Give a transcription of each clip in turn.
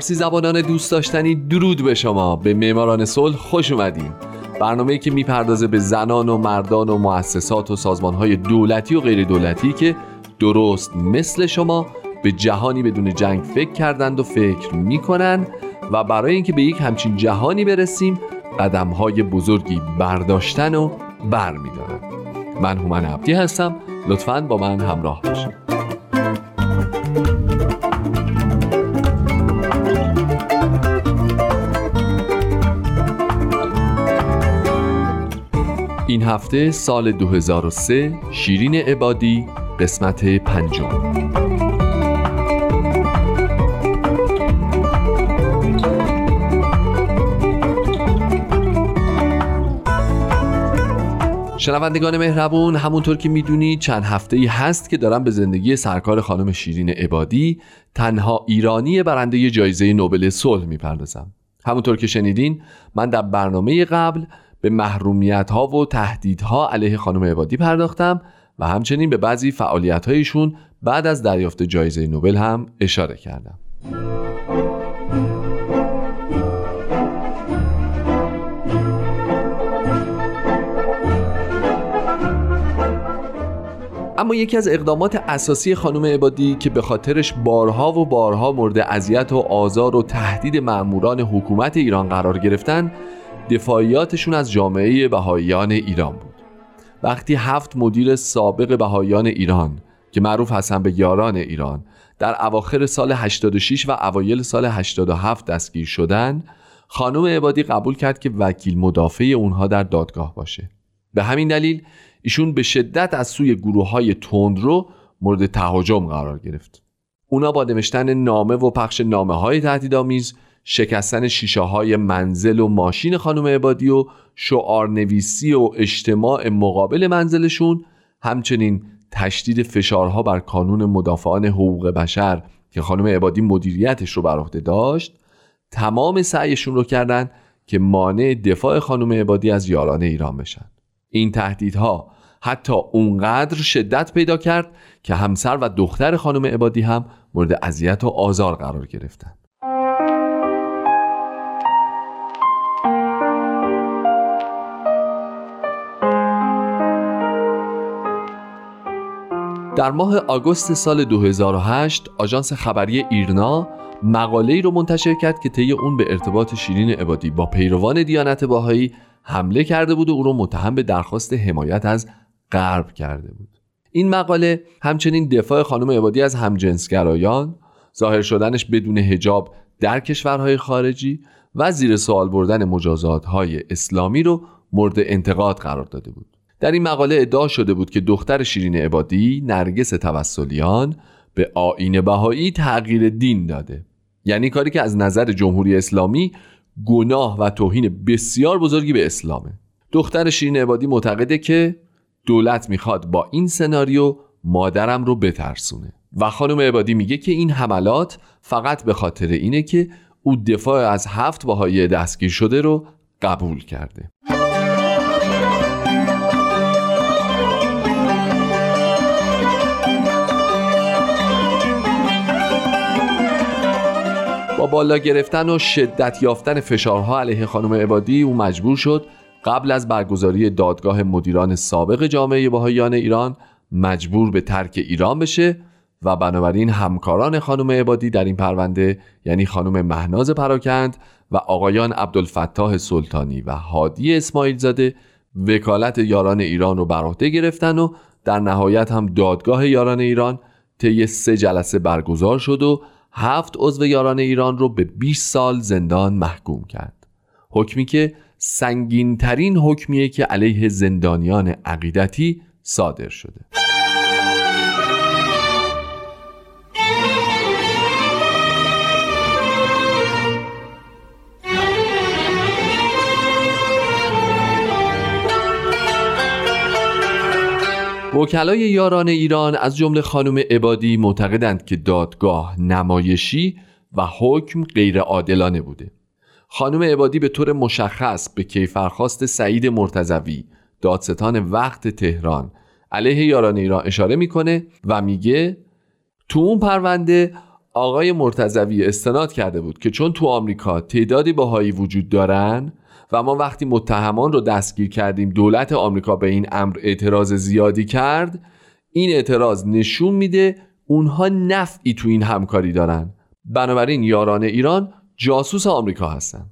فارسی زبانان دوست داشتنی درود به شما. به معماران صلح خوش اومدین. برنامه‌ای که می‌پردازه به زنان و مردان و مؤسسات و سازمانهای دولتی و غیر دولتی که درست مثل شما به جهانی بدون جنگ فکر کردند و فکر می‌کنن و برای اینکه به یک همچین جهانی برسیم قدمهای بزرگی برداشتن و بر میدارن من هومن عبدی هستم. لطفا با من همراه باشید. این هفته سال 2003 شیرین عبادی قسمت پنجم. شنوندگان مهربون همونطور که می‌دونید چند هفته ای هست که دارم به زندگی سرکار خانم شیرین عبادی تنها ایرانی برنده جایزه نوبل صلح می‌پردازم. همونطور که شنیدین من در برنامه قبل به محرومیت ها و تهدیدها علیه خانم عبادی پرداختم و همچنین به بعضی فعالیت هایشون بعد از دریافت جایزه نوبل هم اشاره کردم. اما یکی از اقدامات اساسی خانم عبادی که به خاطرش بارها و بارها مورد اذیت و آزار و تهدید مأموران حکومت ایران قرار گرفتن دفاعیاتشون از جامعه بهاییان ایران بود. وقتی هفت مدیر سابق بهاییان ایران که معروف هستن به یاران ایران در اواخر سال 86 و اوایل سال 87 دستگیر شدن خانم عبادی قبول کرد که وکیل مدافع اونها در دادگاه باشه. به همین دلیل ایشون به شدت از سوی گروه های تندرو مورد تهاجم قرار گرفت. اونا با نوشتن نامه و پخش نامه های تهدیدآمیز شکستن شیشه های منزل و ماشین خانم عبادی و شعار نویسی و اجتماع مقابل منزلشون همچنین تشدید فشارها بر کانون مدافعان حقوق بشر که خانم عبادی مدیریتش رو بر عهده داشت تمام سعیشون رو کردن که مانع دفاع خانم عبادی از یاران ایران بشن این تهدیدها حتی اونقدر شدت پیدا کرد که همسر و دختر خانم عبادی هم مورد اذیت و آزار قرار گرفتند. در ماه آگوست سال 2008 آژانس خبری ایرنا مقاله رو منتشر کرد که طی اون به ارتباط شیرین عبادی با پیروان دیانت باهایی حمله کرده بود و او رو متهم به درخواست حمایت از غرب کرده بود. این مقاله همچنین دفاع خانم عبادی از همجنسگرایان ظاهر شدنش بدون هجاب در کشورهای خارجی و زیر سوال بردن مجازات های اسلامی رو مورد انتقاد قرار داده بود. در این مقاله ادعا شده بود که دختر شیرین عبادی نرگس توسلیان به آین بهایی تغییر دین داده. یعنی کاری که از نظر جمهوری اسلامی گناه و توهین بسیار بزرگی به اسلامه. دختر شیرین عبادی معتقده که دولت می‌خواد با این سناریو مادرم رو بترسونه. و خانم عبادی میگه که این حملات فقط به خاطر اینه که او دفاع از هفت باهای دستگیر شده رو قبول کرده. با بالا گرفتن و شدت یافتن فشارها علیه خانم عبادی او مجبور شد قبل از برگزاری دادگاه مدیران سابق جامعه بهاییان ایران مجبور به ترک ایران بشه و بنابراین همکاران خانم عبادی در این پرونده یعنی خانم مهناز پراکند و آقایان عبدالفتاح سلطانی و هادی اسماعیل زاده وکالت یاران ایران رو بر عهده گرفتن و در نهایت هم دادگاه یاران ایران طی سه جلسه برگزار شد و هفت عضو یاران ایران رو به 20 سال زندان محکوم کرد. حکمی که سنگین ترین حکمیه که علیه زندانیان عقیدتی صادر شده. وکلای یاران ایران از جمله خانم عبادی معتقدند که دادگاه نمایشی و حکم غیر عادلانه بوده. خانم عبادی به طور مشخص به کیفرخواست سعید مرتزوی دادستان وقت تهران علیه یاران ایران اشاره می‌کنه و میگه تو اون پرونده آقای مرتزوی استناد کرده بود که چون تو آمریکا تعدادی باهایی وجود دارن و ما وقتی متهمان رو دستگیر کردیم دولت آمریکا به این امر اعتراض زیادی کرد این اعتراض نشون میده اونها نفعی تو این همکاری دارن. بنابراین یاران ایران جاسوس آمریکا هستن.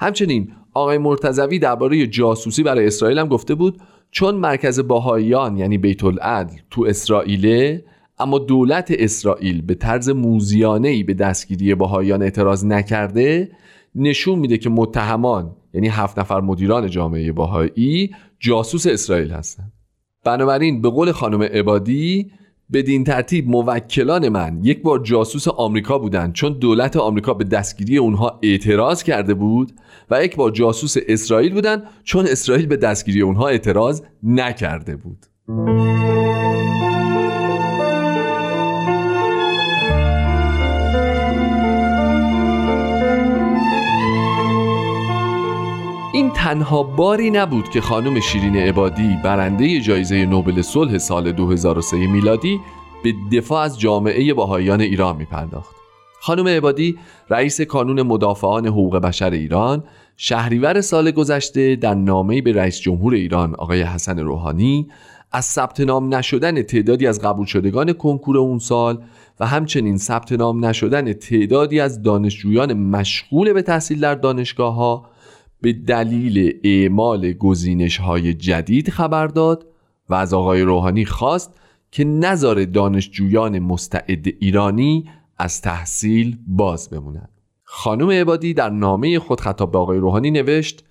همچنین آقای مرتزوی درباره جاسوسی برای اسرائیل هم گفته بود چون مرکز باهاییان یعنی بیت العدل تو اسرائیله اما دولت اسرائیل به طرز موزیانه ای به دستگیری باهاییان اعتراض نکرده نشون میده که متهمان یعنی هفت نفر مدیران جامعه باهایی جاسوس اسرائیل هستند بنابراین به قول خانم عبادی بدین ترتیب موکلان من یک بار جاسوس آمریکا بودند چون دولت آمریکا به دستگیری اونها اعتراض کرده بود و یک بار جاسوس اسرائیل بودند چون اسرائیل به دستگیری اونها اعتراض نکرده بود. تنها باری نبود که خانم شیرین عبادی برنده جایزه نوبل صلح سال 2003 میلادی به دفاع از جامعه باهایان ایران می پرداخت. خانم عبادی رئیس کانون مدافعان حقوق بشر ایران شهریور سال گذشته در نامه به رئیس جمهور ایران آقای حسن روحانی از ثبت نام نشدن تعدادی از قبول شدگان کنکور اون سال و همچنین ثبت نام نشدن تعدادی از دانشجویان مشغول به تحصیل در دانشگاه ها به دلیل اعمال گزینش های جدید خبر داد و از آقای روحانی خواست که نظر دانشجویان مستعد ایرانی از تحصیل باز بمونند. خانم عبادی در نامه خود خطاب به آقای روحانی نوشت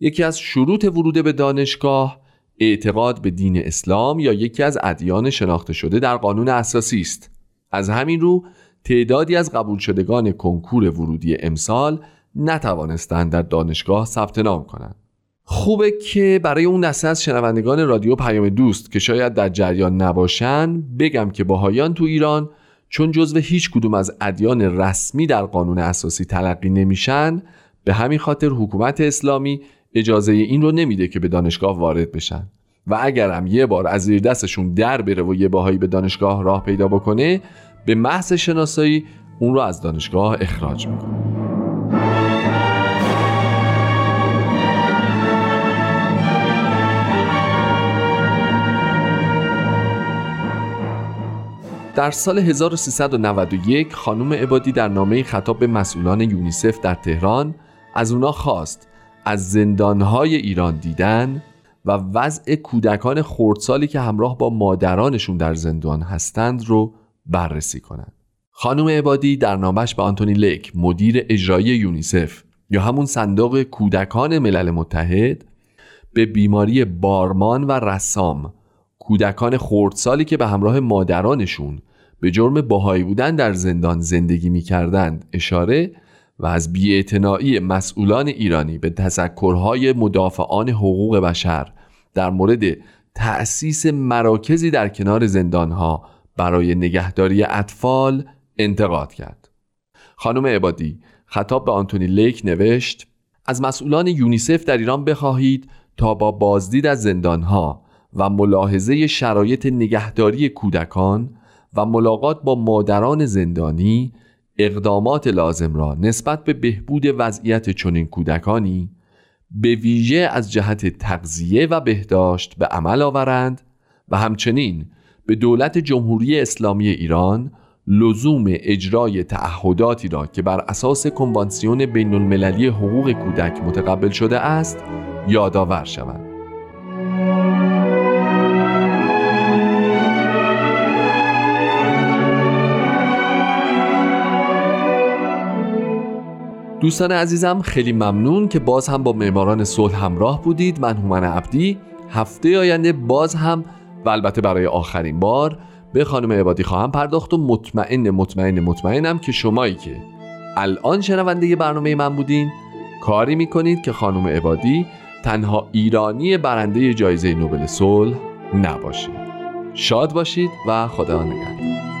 یکی از شروط ورود به دانشگاه اعتقاد به دین اسلام یا یکی از ادیان شناخته شده در قانون اساسی است از همین رو تعدادی از قبول شدگان کنکور ورودی امسال نتوانستند در دانشگاه ثبت نام کنند. خوبه که برای اون دسته از شنوندگان رادیو پیام دوست که شاید در جریان نباشن بگم که باهایان تو ایران چون جزو هیچ کدوم از ادیان رسمی در قانون اساسی تلقی نمیشن به همین خاطر حکومت اسلامی اجازه این رو نمیده که به دانشگاه وارد بشن. و اگرم یه بار از زیر دستشون در بره و یه باهایی به دانشگاه راه پیدا بکنه به محض شناسایی اون رو از دانشگاه اخراج می‌کنه. در سال 1391 خانم عبادی در نامه خطاب به مسئولان یونیسف در تهران از اونا خواست از زندانهای ایران دیدن و وضع کودکان خردسالی که همراه با مادرانشون در زندان هستند رو بررسی کنند. خانم عبادی در نامش به آنتونی لیک مدیر اجرایی یونیسف یا همون صندوق کودکان ملل متحد به بیماری بارمان و رسام کودکان خردسالی که به همراه مادرانشون به جرم باهایی بودن در زندان زندگی می کردند اشاره و از بیاعتنایی مسئولان ایرانی به تذکرهای مدافعان حقوق بشر در مورد تأسیس مراکزی در کنار زندانها برای نگهداری اطفال انتقاد کرد. خانم عبادی خطاب به آنتونی لیک نوشت از مسئولان یونیسف در ایران بخواهید تا با بازدید از زندانها و ملاحظه شرایط نگهداری کودکان و ملاقات با مادران زندانی اقدامات لازم را نسبت به بهبود وضعیت چنین کودکانی به ویژه از جهت تغذیه و بهداشت به عمل آورند و همچنین به دولت جمهوری اسلامی ایران لزوم اجرای تعهداتی را که بر اساس کنوانسیون بین المللی حقوق کودک متقبل شده است یادآور شوند. دوستان عزیزم خیلی ممنون که باز هم با معماران صلح همراه بودید. من هومن عبدی. هفته آینده باز هم و البته برای آخرین بار به خانم عبادی خواهم پرداخت و مطمئن مطمئن مطمئنم که شمایی که الان شنونده برنامه من بودین کاری می‌کنید که خانم عبادی تنها ایرانی برنده جایزه نوبل صلح نباشه. شاد باشید و خدا نگهدار.